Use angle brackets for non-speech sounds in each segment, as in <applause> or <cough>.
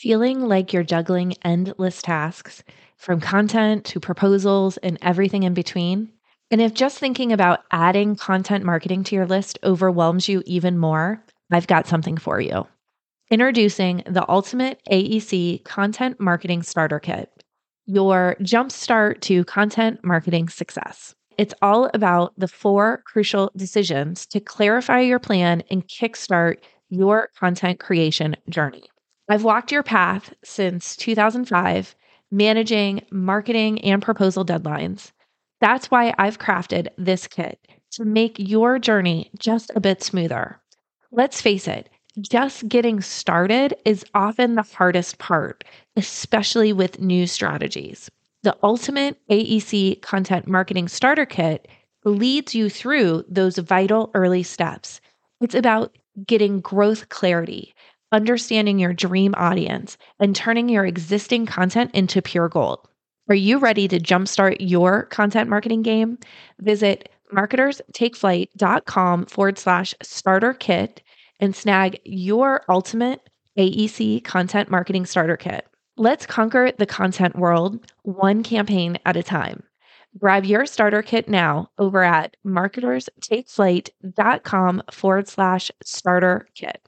Feeling like you're juggling endless tasks from content to proposals and everything in between? And if just thinking about adding content marketing to your list overwhelms you even more, I've got something for you. Introducing the Ultimate AEC Content Marketing Starter Kit, your jumpstart to content marketing success. It's all about the four crucial decisions to clarify your plan and kickstart your content creation journey. I've walked your path since 2005, managing marketing and proposal deadlines. That's why I've crafted this kit to make your journey just a bit smoother. Let's face it, just getting started is often the hardest part, especially with new strategies. The Ultimate AEC Content Marketing Starter Kit leads you through those vital early steps. It's about getting growth clarity, understanding your dream audience, and turning your existing content into pure gold. Are you ready to jumpstart your content marketing game? Visit marketerstakeflight.com forward slash starter kit and snag your ultimate AEC content marketing starter kit. Let's conquer the content world one campaign at a time. Grab your starter kit now over at marketerstakeflight.com forward slash starter kit.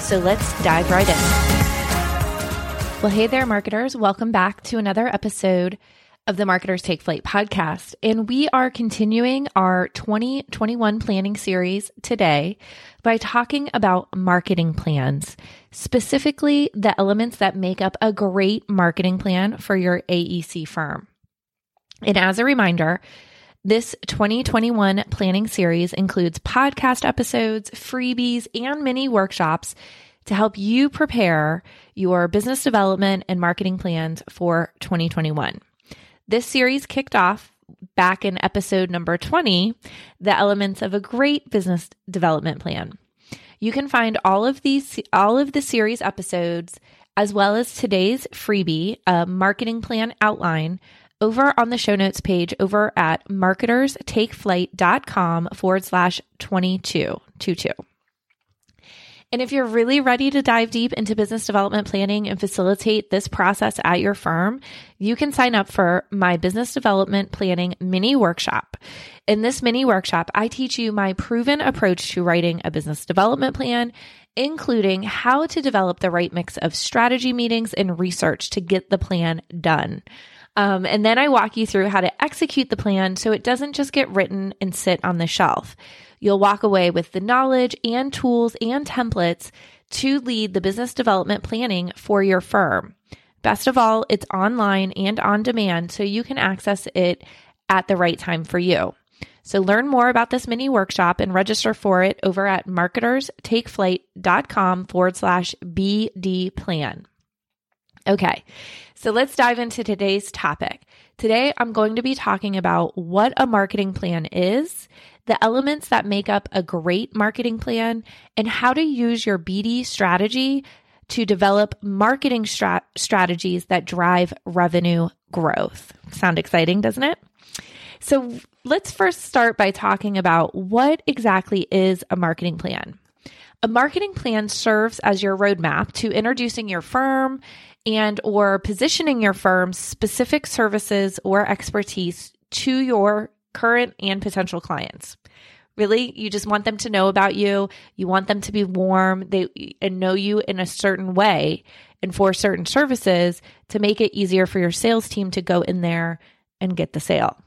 So let's dive right in. Well, hey there, marketers. Welcome back to another episode of the Marketers Take Flight podcast. And we are continuing our 2021 planning series today by talking about marketing plans, specifically the elements that make up a great marketing plan for your AEC firm. And as a reminder, this 2021 planning series includes podcast episodes, freebies, and mini workshops to help you prepare your business development and marketing plans for 2021. This series kicked off back in episode number 20, the elements of a great business development plan. You can find all of these all of the series episodes as well as today's freebie, a marketing plan outline over on the show notes page over at marketerstakeflight.com forward slash 22. 22. And if you're really ready to dive deep into business development planning and facilitate this process at your firm, you can sign up for my business development planning mini workshop. In this mini workshop, I teach you my proven approach to writing a business development plan, including how to develop the right mix of strategy meetings and research to get the plan done. Um, and then I walk you through how to execute the plan so it doesn't just get written and sit on the shelf. You'll walk away with the knowledge and tools and templates to lead the business development planning for your firm. Best of all, it's online and on demand, so you can access it at the right time for you. So learn more about this mini workshop and register for it over at marketerstakeflight.com forward slash BD plan. Okay, so let's dive into today's topic. Today, I'm going to be talking about what a marketing plan is, the elements that make up a great marketing plan, and how to use your BD strategy to develop marketing strat- strategies that drive revenue growth. Sound exciting, doesn't it? So, let's first start by talking about what exactly is a marketing plan. A marketing plan serves as your roadmap to introducing your firm and or positioning your firm's specific services or expertise to your current and potential clients. Really, you just want them to know about you. You want them to be warm, they and know you in a certain way and for certain services to make it easier for your sales team to go in there and get the sale.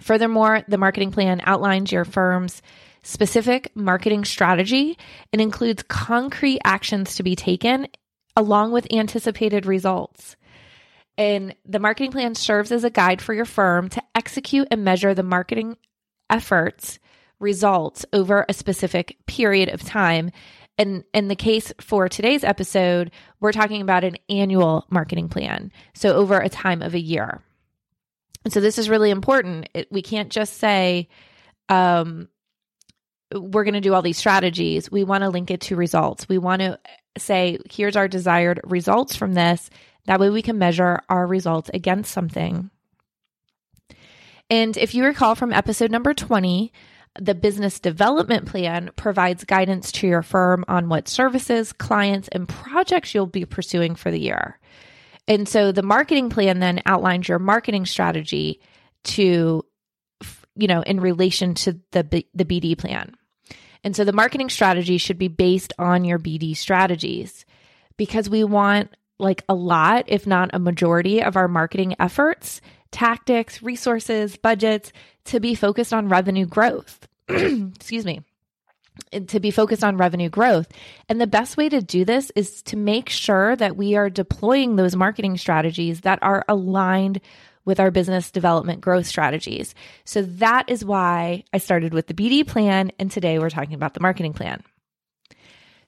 Furthermore, the marketing plan outlines your firm's specific marketing strategy and includes concrete actions to be taken along with anticipated results. And the marketing plan serves as a guide for your firm to execute and measure the marketing efforts results over a specific period of time and in the case for today's episode, we're talking about an annual marketing plan. So over a time of a year. And so this is really important. It, we can't just say, um, we're going to do all these strategies. We want to link it to results. We want to say, here's our desired results from this. That way we can measure our results against something. And if you recall from episode number 20, the business development plan provides guidance to your firm on what services, clients, and projects you'll be pursuing for the year. And so the marketing plan then outlines your marketing strategy to, you know, in relation to the, the BD plan. And so the marketing strategy should be based on your BD strategies because we want like a lot, if not a majority of our marketing efforts, tactics, resources, budgets to be focused on revenue growth. <clears throat> Excuse me. To be focused on revenue growth. And the best way to do this is to make sure that we are deploying those marketing strategies that are aligned with our business development growth strategies. So that is why I started with the BD plan. And today we're talking about the marketing plan.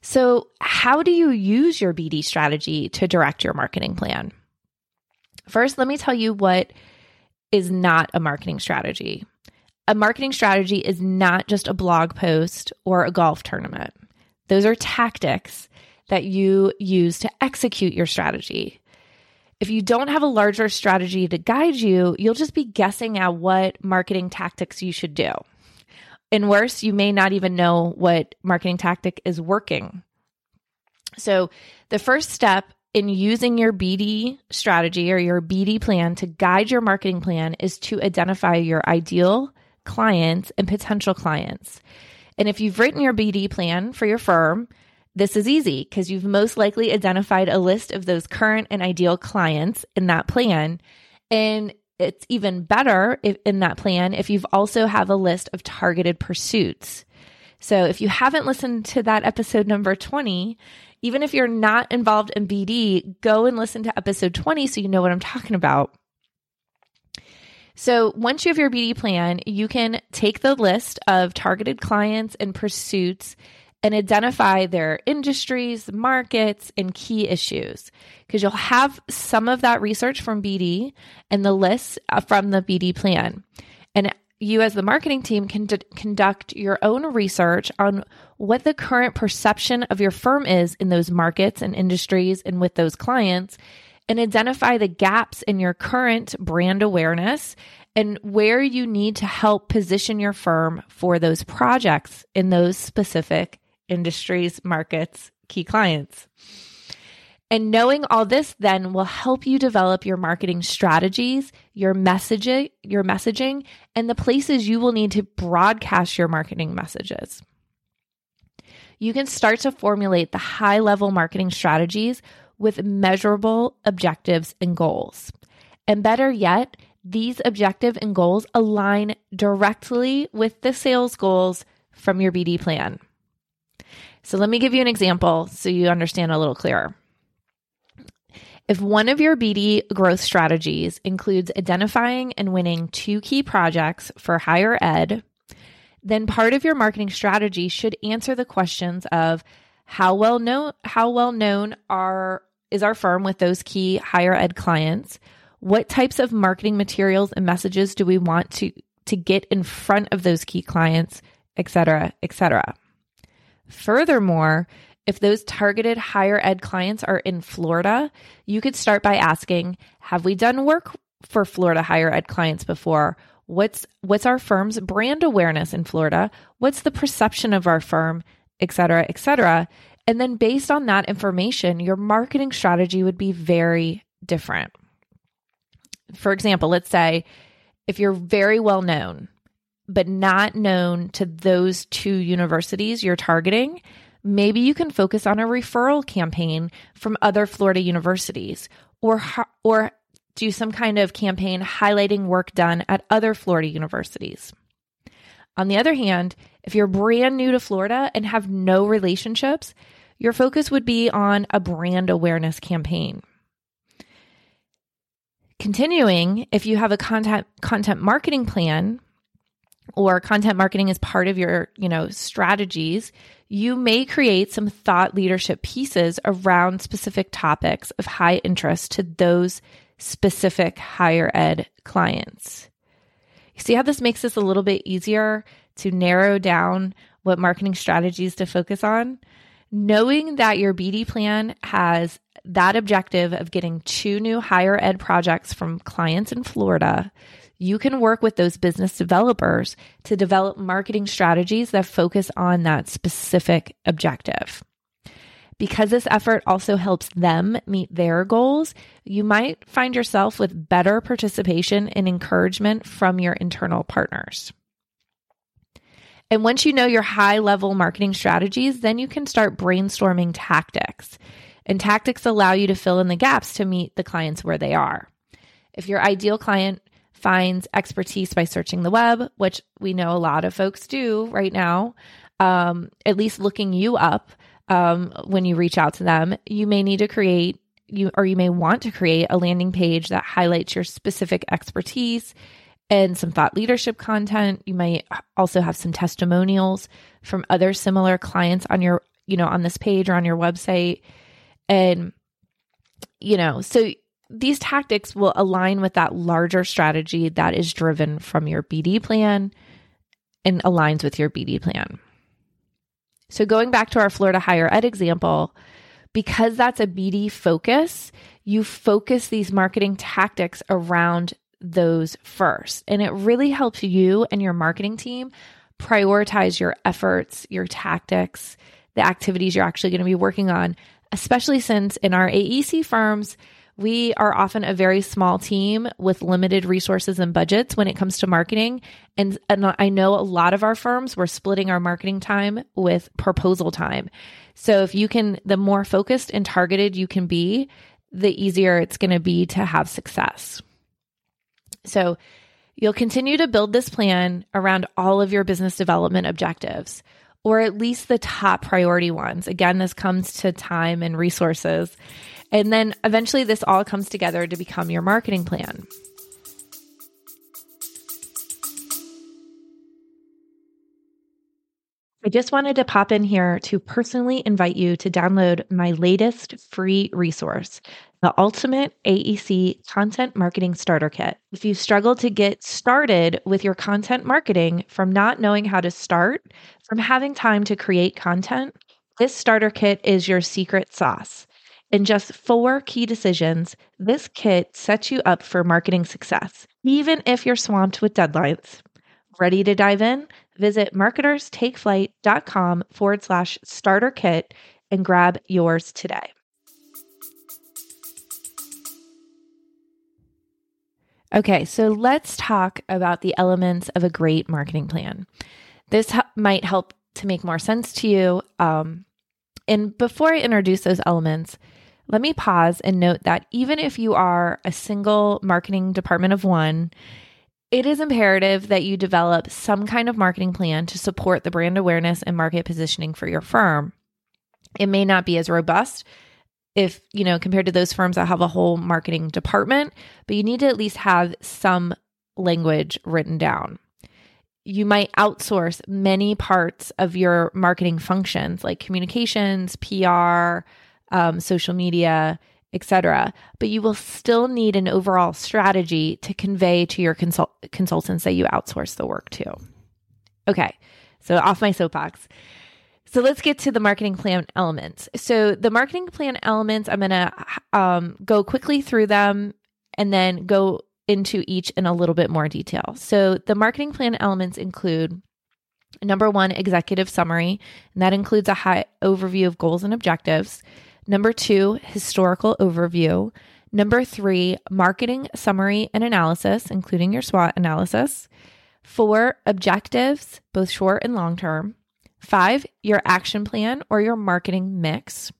So, how do you use your BD strategy to direct your marketing plan? First, let me tell you what is not a marketing strategy. A marketing strategy is not just a blog post or a golf tournament. Those are tactics that you use to execute your strategy. If you don't have a larger strategy to guide you, you'll just be guessing at what marketing tactics you should do. And worse, you may not even know what marketing tactic is working. So, the first step in using your BD strategy or your BD plan to guide your marketing plan is to identify your ideal clients and potential clients. And if you've written your BD plan for your firm, this is easy because you've most likely identified a list of those current and ideal clients in that plan. And it's even better if, in that plan if you've also have a list of targeted pursuits. So if you haven't listened to that episode number 20, even if you're not involved in BD, go and listen to episode 20 so you know what I'm talking about. So, once you have your BD plan, you can take the list of targeted clients and pursuits and identify their industries, markets, and key issues. Because you'll have some of that research from BD and the lists uh, from the BD plan. And you, as the marketing team, can d- conduct your own research on what the current perception of your firm is in those markets and industries and with those clients, and identify the gaps in your current brand awareness and where you need to help position your firm for those projects in those specific industries, markets, key clients. And knowing all this then will help you develop your marketing strategies, your messaging, your messaging, and the places you will need to broadcast your marketing messages. You can start to formulate the high level marketing strategies with measurable objectives and goals. And better yet, these objective and goals align directly with the sales goals from your BD plan. So let me give you an example so you understand a little clearer. If one of your BD growth strategies includes identifying and winning two key projects for higher ed, then part of your marketing strategy should answer the questions of how well known how well known are is our firm with those key higher ed clients? What types of marketing materials and messages do we want to to get in front of those key clients, et cetera, et cetera. Furthermore, if those targeted higher ed clients are in Florida, you could start by asking, have we done work for Florida higher ed clients before? What's what's our firm's brand awareness in Florida? What's the perception of our firm, et cetera, et cetera? And then based on that information, your marketing strategy would be very different. For example, let's say if you're very well known, but not known to those two universities you're targeting, maybe you can focus on a referral campaign from other Florida universities or or do some kind of campaign highlighting work done at other Florida universities. On the other hand, if you're brand new to Florida and have no relationships, your focus would be on a brand awareness campaign. Continuing, if you have a content content marketing plan or content marketing is part of your, you know, strategies, you may create some thought leadership pieces around specific topics of high interest to those specific higher ed clients. You see how this makes this a little bit easier to narrow down what marketing strategies to focus on? Knowing that your BD plan has that objective of getting two new higher ed projects from clients in Florida, you can work with those business developers to develop marketing strategies that focus on that specific objective. Because this effort also helps them meet their goals, you might find yourself with better participation and encouragement from your internal partners. And once you know your high level marketing strategies, then you can start brainstorming tactics. And tactics allow you to fill in the gaps to meet the clients where they are. If your ideal client finds expertise by searching the web, which we know a lot of folks do right now, um, at least looking you up um, when you reach out to them, you may need to create you or you may want to create a landing page that highlights your specific expertise and some thought leadership content. You might also have some testimonials from other similar clients on your, you know, on this page or on your website. And, you know, so these tactics will align with that larger strategy that is driven from your BD plan and aligns with your BD plan. So, going back to our Florida higher ed example, because that's a BD focus, you focus these marketing tactics around those first. And it really helps you and your marketing team prioritize your efforts, your tactics, the activities you're actually going to be working on, especially since in our AEC firms, we are often a very small team with limited resources and budgets when it comes to marketing. And, and I know a lot of our firms, we're splitting our marketing time with proposal time. So if you can, the more focused and targeted you can be, the easier it's going to be to have success. So you'll continue to build this plan around all of your business development objectives, or at least the top priority ones. Again, this comes to time and resources. And then eventually this all comes together to become your marketing plan. I just wanted to pop in here to personally invite you to download my latest free resource, the Ultimate AEC Content Marketing Starter Kit. If you struggle to get started with your content marketing from not knowing how to start, from having time to create content, this starter kit is your secret sauce. In just four key decisions, this kit sets you up for marketing success, even if you're swamped with deadlines. Ready to dive in? Visit marketerstakeflight.com forward slash starter kit and grab yours today. Okay, so let's talk about the elements of a great marketing plan. This might help to make more sense to you. Um, and before I introduce those elements, let me pause and note that even if you are a single marketing department of one, it is imperative that you develop some kind of marketing plan to support the brand awareness and market positioning for your firm. It may not be as robust if, you know, compared to those firms that have a whole marketing department, but you need to at least have some language written down. You might outsource many parts of your marketing functions like communications, PR, um, social media, etc. But you will still need an overall strategy to convey to your consult- consultants that you outsource the work to. Okay, so off my soapbox. So let's get to the marketing plan elements. So the marketing plan elements, I'm going to um, go quickly through them and then go into each in a little bit more detail. So the marketing plan elements include number one, executive summary, and that includes a high overview of goals and objectives. Number two, historical overview. Number three, marketing summary and analysis, including your SWOT analysis. Four, objectives, both short and long term. Five, your action plan or your marketing mix.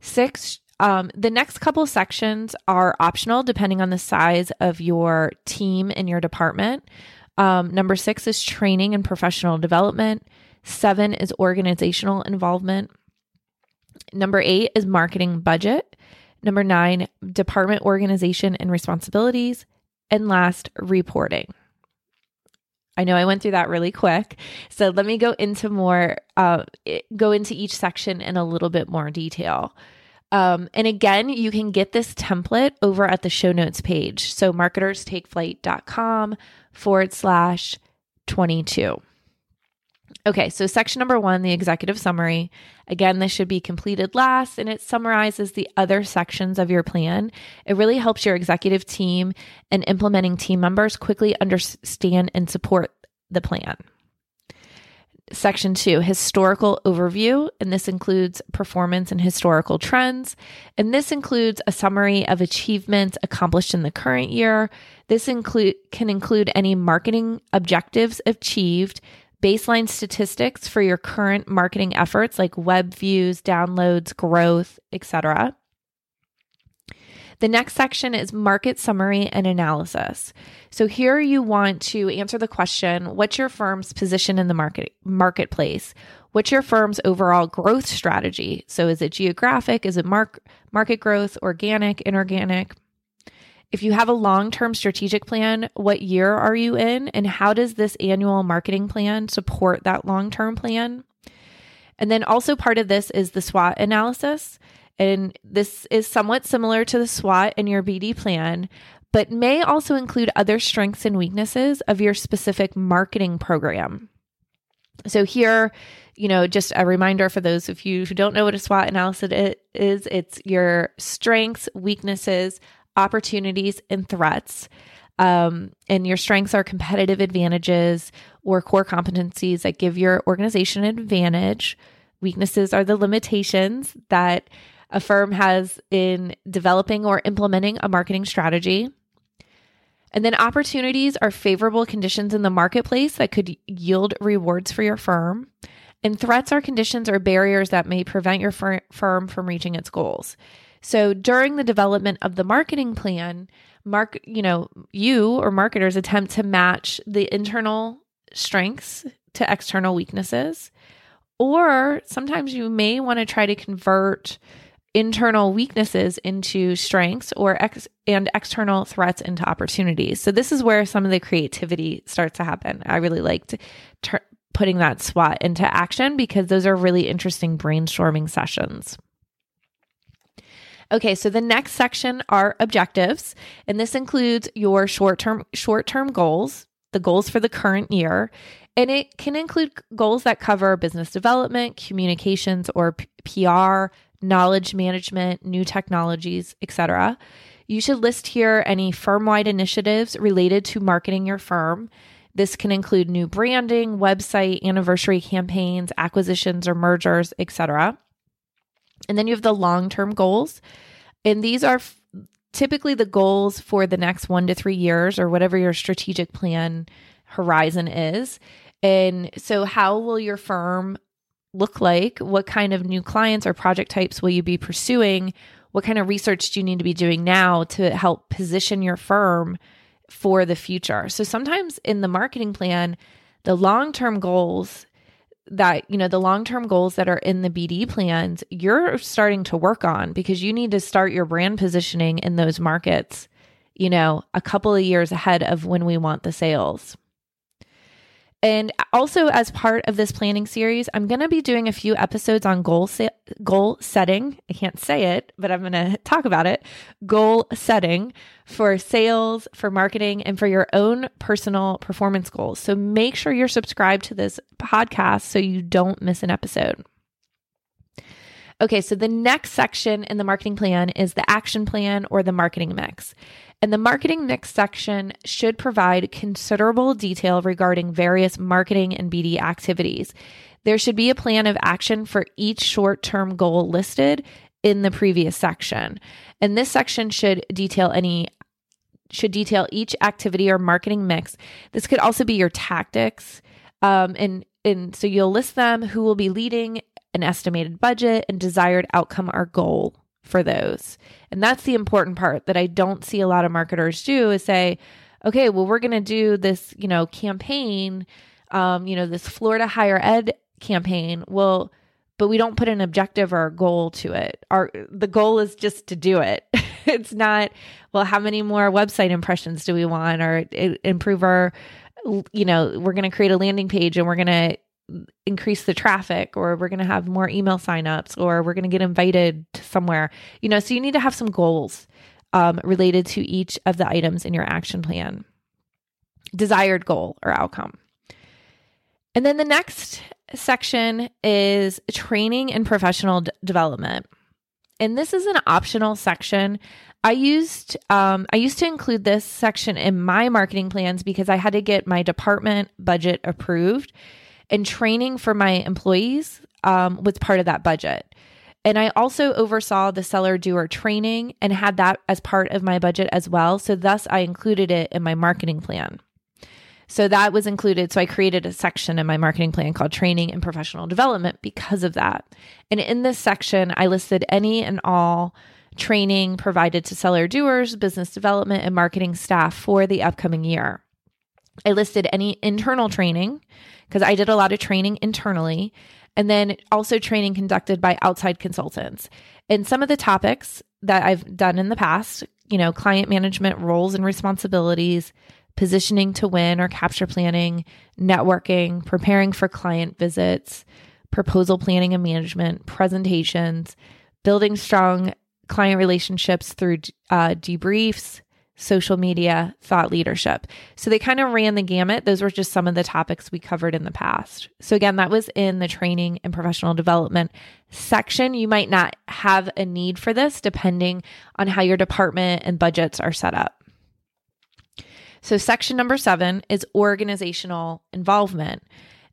Six, um, the next couple sections are optional depending on the size of your team in your department. Um, number six is training and professional development. Seven is organizational involvement. Number eight is marketing budget. Number nine, department organization and responsibilities. And last, reporting. I know I went through that really quick. So let me go into more, uh, go into each section in a little bit more detail. Um, and again, you can get this template over at the show notes page. So marketerstakeflight.com forward slash 22. Okay, so section number one, the executive summary. Again, this should be completed last and it summarizes the other sections of your plan. It really helps your executive team and implementing team members quickly understand and support the plan. Section two, historical overview, and this includes performance and historical trends. And this includes a summary of achievements accomplished in the current year. This include can include any marketing objectives achieved, baseline statistics for your current marketing efforts like web views, downloads, growth, etc. The next section is market summary and analysis. So here you want to answer the question, what's your firm's position in the market marketplace? What's your firm's overall growth strategy? So is it geographic? Is it mark, market growth, organic, inorganic? If you have a long term strategic plan, what year are you in? And how does this annual marketing plan support that long term plan? And then also part of this is the SWOT analysis. And this is somewhat similar to the SWOT in your BD plan, but may also include other strengths and weaknesses of your specific marketing program. So here, you know, just a reminder for those of you who don't know what a SWOT analysis is, it's your strengths, weaknesses, opportunities, and threats. Um, and your strengths are competitive advantages or core competencies that give your organization an advantage. Weaknesses are the limitations that a firm has in developing or implementing a marketing strategy. And then opportunities are favorable conditions in the marketplace that could yield rewards for your firm. And threats are conditions or barriers that may prevent your fir- firm from reaching its goals. So during the development of the marketing plan, mark, you know, you or marketers attempt to match the internal strengths to external weaknesses. Or sometimes you may want to try to convert internal weaknesses into strengths or ex- and external threats into opportunities. So this is where some of the creativity starts to happen. I really liked ter- putting that SWOT into action because those are really interesting brainstorming sessions. Okay, so the next section are objectives, and this includes your short-term short-term goals, the goals for the current year, and it can include goals that cover business development, communications or P- PR, knowledge management, new technologies, etc. You should list here any firm-wide initiatives related to marketing your firm. This can include new branding, website, anniversary campaigns, acquisitions or mergers, etc. And then you have the long term goals. And these are f- typically the goals for the next one to three years or whatever your strategic plan horizon is. And so, how will your firm look like? What kind of new clients or project types will you be pursuing? What kind of research do you need to be doing now to help position your firm for the future? So, sometimes in the marketing plan, the long term goals that you know the long-term goals that are in the BD plans you're starting to work on because you need to start your brand positioning in those markets you know a couple of years ahead of when we want the sales and also, as part of this planning series, I'm going to be doing a few episodes on goal se- goal setting. I can't say it, but I'm going <laughs> to talk about it. Goal setting for sales, for marketing, and for your own personal performance goals. So make sure you're subscribed to this podcast so you don't miss an episode. Okay, so the next section in the marketing plan is the action plan or the marketing mix. And the marketing mix section should provide considerable detail regarding various marketing and BD activities. There should be a plan of action for each short term goal listed in the previous section. And this section should detail any should detail each activity or marketing mix. This could also be your tactics. Um, and and so you'll list them, who will be leading, an estimated budget, and desired outcome or goal for those. And that's the important part that I don't see a lot of marketers do is say, okay, well, we're going to do this, you know, campaign, um, you know, this Florida higher ed campaign. Well, but we don't put an objective or a goal to it. Our the goal is just to do it. <laughs> it's not well, how many more website impressions do we want or improve our you know, we're going to create a landing page and we're going to increase the traffic or we're going to have more email signups or we're going to get invited to somewhere. You know, so you need to have some goals um, related to each of the items in your action plan, desired goal or outcome. And then the next section is training and professional d- development. And this is an optional section. I used um, I used to include this section in my marketing plans because I had to get my department budget approved, and training for my employees um, was part of that budget. And I also oversaw the seller doer training and had that as part of my budget as well. So, thus, I included it in my marketing plan. So, that was included. So, I created a section in my marketing plan called training and professional development because of that. And in this section, I listed any and all training provided to seller doers, business development, and marketing staff for the upcoming year. I listed any internal training because I did a lot of training internally and then also training conducted by outside consultants. And some of the topics that I've done in the past, you know, client management roles and responsibilities, positioning to win or capture planning, networking, preparing for client visits, proposal planning and management, presentations, building strong client relationships through uh, debriefs, social media, thought leadership. So they kind of ran the gamut. Those were just some of the topics we covered in the past. So again, that was in the training and professional development section. You might not have a need for this depending on how your department and budgets are set up. So section number seven is organizational involvement.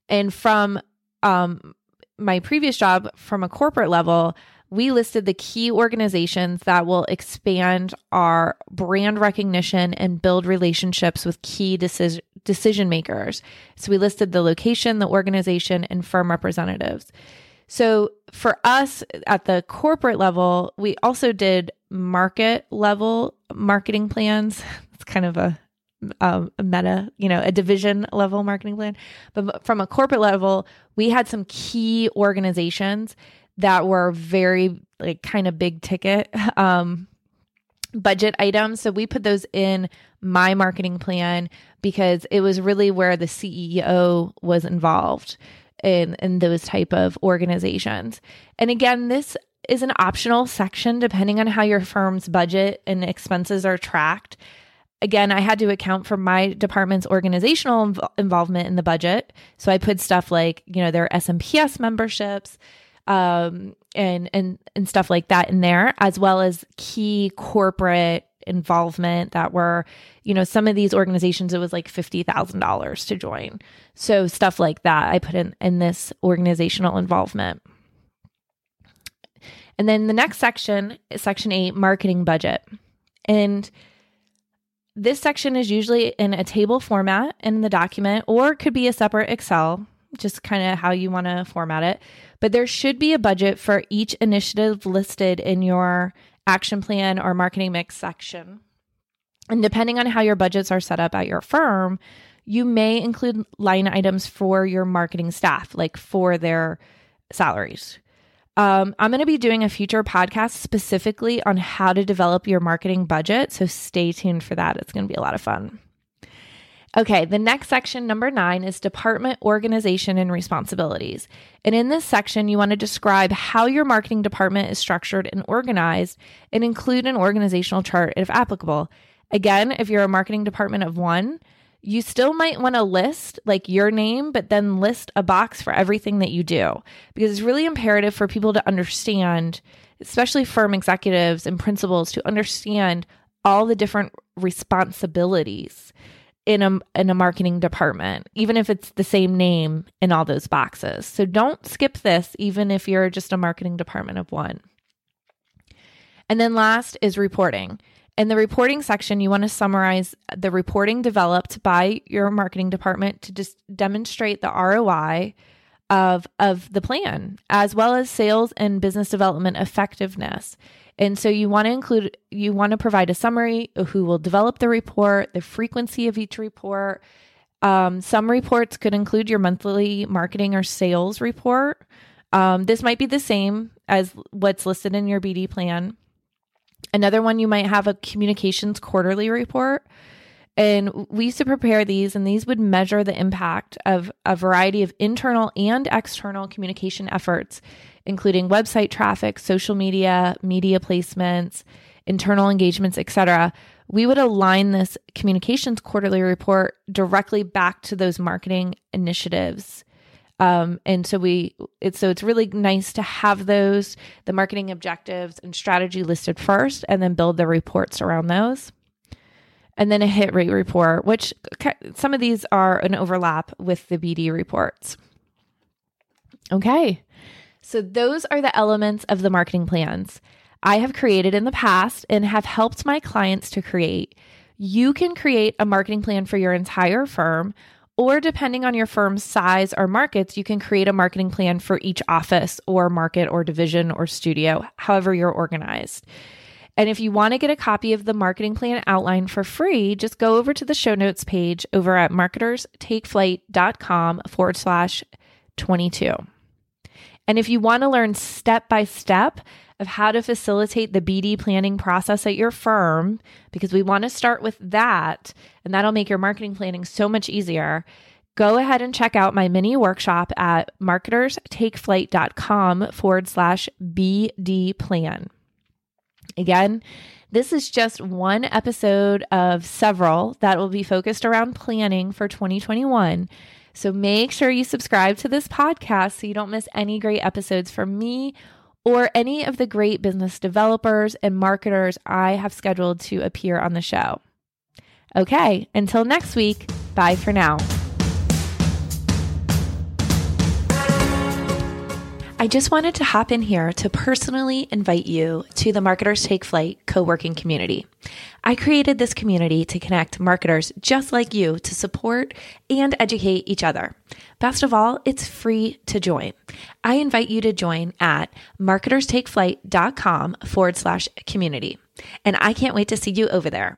And from um, my previous job from a corporate level, we listed the key organizations that will expand our brand recognition and build relationships with key decision decision makers. So we listed the location, the organization, and firm representatives. So for us at the corporate level, we also did market level marketing plans. <laughs> It's kind of a um, a meta, you know, a division level marketing plan. But from a corporate level, we had some key organizations that were very like kind of big ticket <laughs> um, budget items. So we put those in my marketing plan because it was really where the CEO was involved in in those type of organizations. And again, this is an optional section depending on how your firm's budget and expenses are tracked. Again, I had to account for my department's organizational inv- involvement in the budget. So I put stuff like, you know, their SMPS memberships, um, and and and stuff like that in there, as well as key corporate involvement that were, you know, some of these organizations it was like fifty thousand dollars to join. So stuff like that I put in in this organizational involvement. And then the next section is section eight, marketing budget. And this section is usually in a table format in the document, or could be a separate Excel, just kind of how you want to format it but there should be a budget for each initiative listed in your action plan or marketing mix section. And depending on how your budgets are set up at your firm, you may include line items for your marketing staff, like for their salaries. Um, I'm going to be doing a future podcast specifically on how to develop your marketing budget. So stay tuned for that. It's going to be a lot of fun. Okay, the next section, number nine, is department organization and responsibilities. And in this section, you want to describe how your marketing department is structured and organized and include an organizational chart if applicable. Again, if you're a marketing department of one, you still might want to list like your name, but then list a box for everything that you do because it's really imperative for people to understand, especially firm executives and principals, to understand all the different responsibilities in a in a marketing department, even if it's the same name in all those boxes. So don't skip this, even if you're just a marketing department of one. And then last is reporting. In the reporting section, you want to summarize the reporting developed by your marketing department to just demonstrate the ROI of of the plan, as well as sales and business development effectiveness. And so you want to include, you want to provide a summary who will develop the report, the frequency of each report. Um, some reports could include your monthly marketing or sales report. Um, this might be the same as what's listed in your BD plan. Another one, you might have a communications quarterly report. And we used to prepare these, and these would measure the impact of a variety of internal and external communication efforts, including website traffic, social media, media placements, internal engagements, etc. We would align this communications quarterly report directly back to those marketing initiatives. Um, and so we it's so it's really nice to have those the marketing objectives and strategy listed first and then build the reports around those and then a hit rate report, which some of these are an overlap with the BD reports. Okay, so those are the elements of the marketing plans I have created in the past and have helped my clients to create. You can create a marketing plan for your entire firm, or depending on your firm's size or markets, you can create a marketing plan for each office or market or division or studio, however you're organized. And if you want to get a copy of the marketing plan outline for free, just go over to the show notes page over at marketerstakeflight.com forward slash 22. And if you want to learn step by step of how to facilitate the BD planning process at your firm, because we want to start with that, and that'll make your marketing planning so much easier. Go ahead and check out my mini workshop at marketerstakeflight.com forward slash BD plan. Again, this is just one episode of several that will be focused around planning for 2021. So make sure you subscribe to this podcast so you don't miss any great episodes from me or any of the great business developers and marketers I have scheduled to appear on the show. Okay, until next week, bye for now. I just wanted to hop in here to personally invite you to the Marketers Take Flight co working community. I created this community to connect marketers just like you to support and educate each other. Best of all, it's free to join. I invite you to join at marketerstakeflight.com forward slash community. And I can't wait to see you over there.